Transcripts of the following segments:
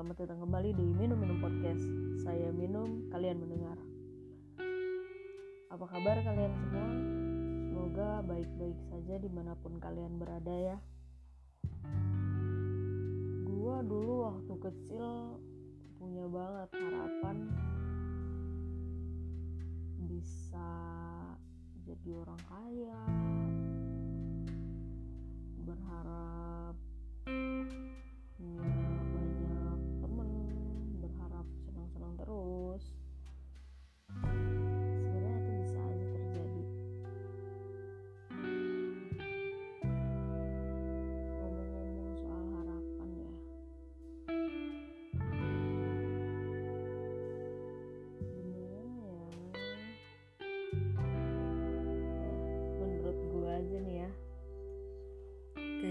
selamat datang kembali di Minum Minum Podcast. Saya minum, kalian mendengar. Apa kabar kalian semua? Semoga baik-baik saja di mana pun kalian berada ya. Gua dulu waktu kecil punya banget harapan bisa jadi orang kaya,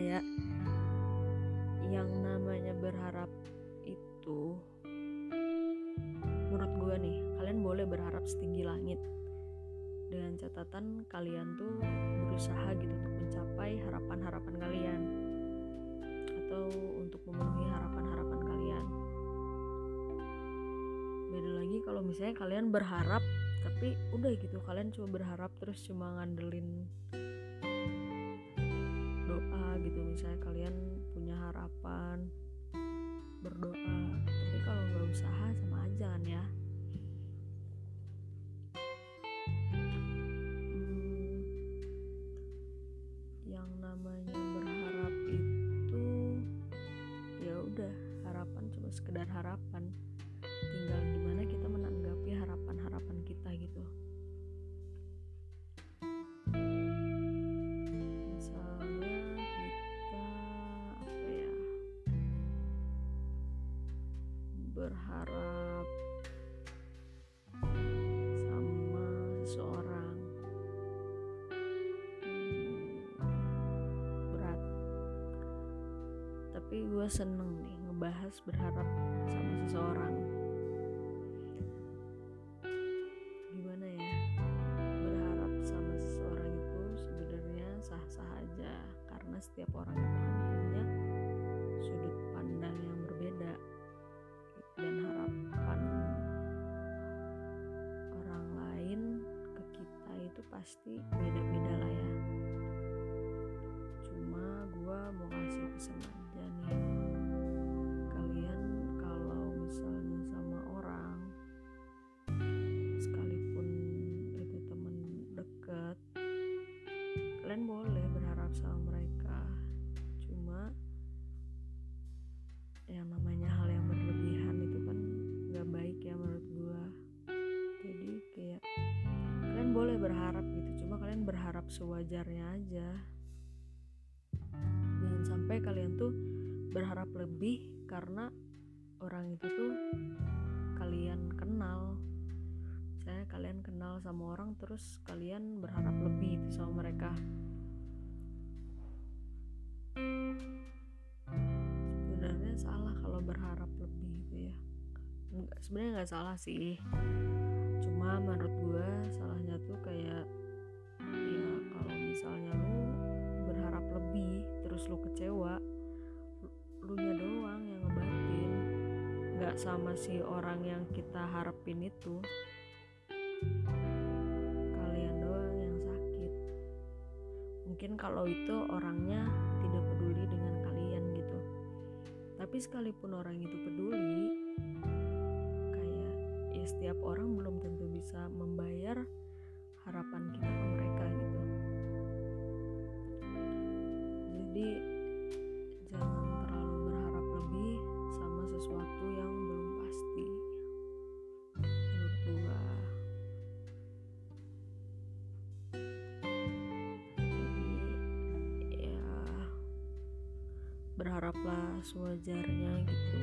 kayak yang namanya berharap itu menurut gue nih kalian boleh berharap setinggi langit. Dengan catatan kalian tuh berusaha gitu untuk mencapai harapan-harapan kalian. Atau untuk memenuhi harapan-harapan kalian. Beda lagi kalau misalnya kalian berharap tapi udah gitu kalian cuma berharap terus cuma ngandelin harapan. Tinggal gimana kita menanggapi harapan-harapan kita gitu. Misalnya kita apa ya berharap sama seseorang. Hmm, berat. Tapi gue seneng nih ngebahas berharap sama seseorang. Gimana ya? Berharap sama seseorang itu sebenarnya sah-sah aja karena setiap orang itu kan punya sudut pandang yang berbeda dan harapan orang lain ke kita itu pasti beda-beda lah ya. Cuma gua mau kasih pesan berharap gitu. Cuma kalian berharap sewajarnya aja. Jangan sampai kalian tuh berharap lebih karena orang itu tuh kalian kenal. Saya kalian kenal sama orang terus kalian berharap lebih itu sama mereka. Sebenarnya salah kalau berharap lebih gitu ya. Sebenarnya nggak salah sih cuma menurut gue salahnya tuh kayak ya kalau misalnya lu berharap lebih terus lu kecewa lu nya doang yang ngebatin. Nggak sama si orang yang kita harapin itu. Kalian doang yang sakit. Mungkin kalau itu orangnya tidak peduli dengan kalian gitu. Tapi sekalipun orang itu peduli setiap orang belum tentu bisa membayar harapan kita ke mereka gitu. Jadi jangan terlalu berharap lebih sama sesuatu yang belum pasti. Menurut gua. Jadi ya berharaplah sewajarnya gitu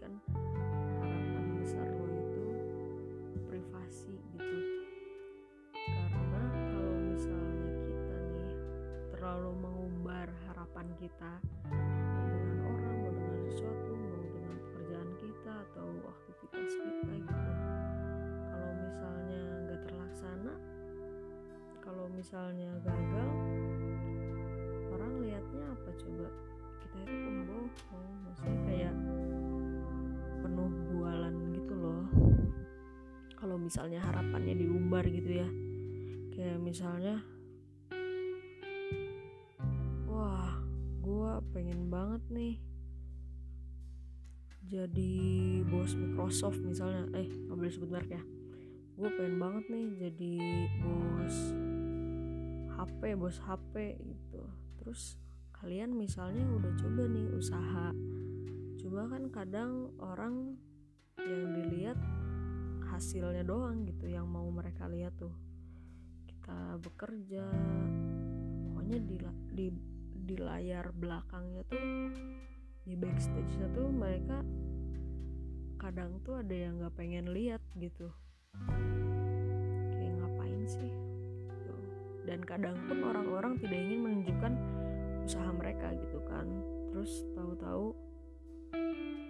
kan harapan besar lo itu privasi gitu. Karena kalau misalnya kita nih terlalu mengumbar harapan kita mau dengan orang mau dengan sesuatu mau dengan pekerjaan kita atau aktivitas kita gitu. Kalau misalnya nggak terlaksana kalau misalnya gagal orang lihatnya apa coba? Kita itu pembohong maksudnya. Misalnya harapannya diumbar gitu ya. Kayak misalnya wah gua pengen banget nih jadi bos Microsoft misalnya. Eh nggak boleh sebut merek ya. Gue pengen banget nih jadi bos HP bos HP gitu. Terus kalian misalnya udah coba nih usaha. Cuma kan kadang orang yang dilihat hasilnya doang gitu yang mau mereka lihat tuh. Kita bekerja pokoknya di di di layar belakangnya tuh di backstage tuh mereka kadang tuh ada yang nggak pengen lihat gitu. Kayak ngapain sih? Gitu. dan kadang pun orang-orang tidak ingin menunjukkan usaha mereka gitu kan. Terus tahu-tahu tahu-tahu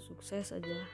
sukses aja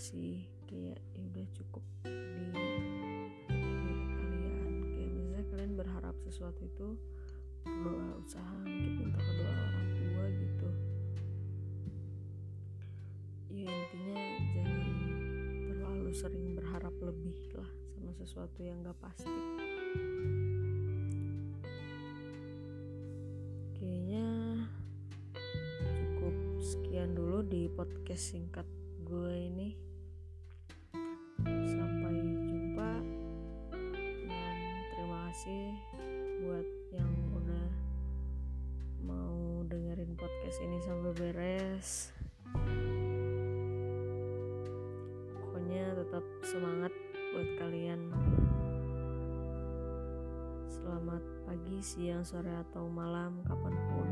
sih kayak ya udah cukup di diri kalian. Kayak misalnya kalian berharap sesuatu itu berdoa usaha mungkin ke doa orang tua gitu. Ya intinya jangan terlalu sering berharap lebih lah sama sesuatu yang gak pasti. Kayaknya cukup sekian dulu di podcast singkat gue ini kasih buat yang udah mau dengerin podcast ini sampai beres. Pokoknya tetap semangat buat kalian. Selamat pagi siang sore atau malam kapan pun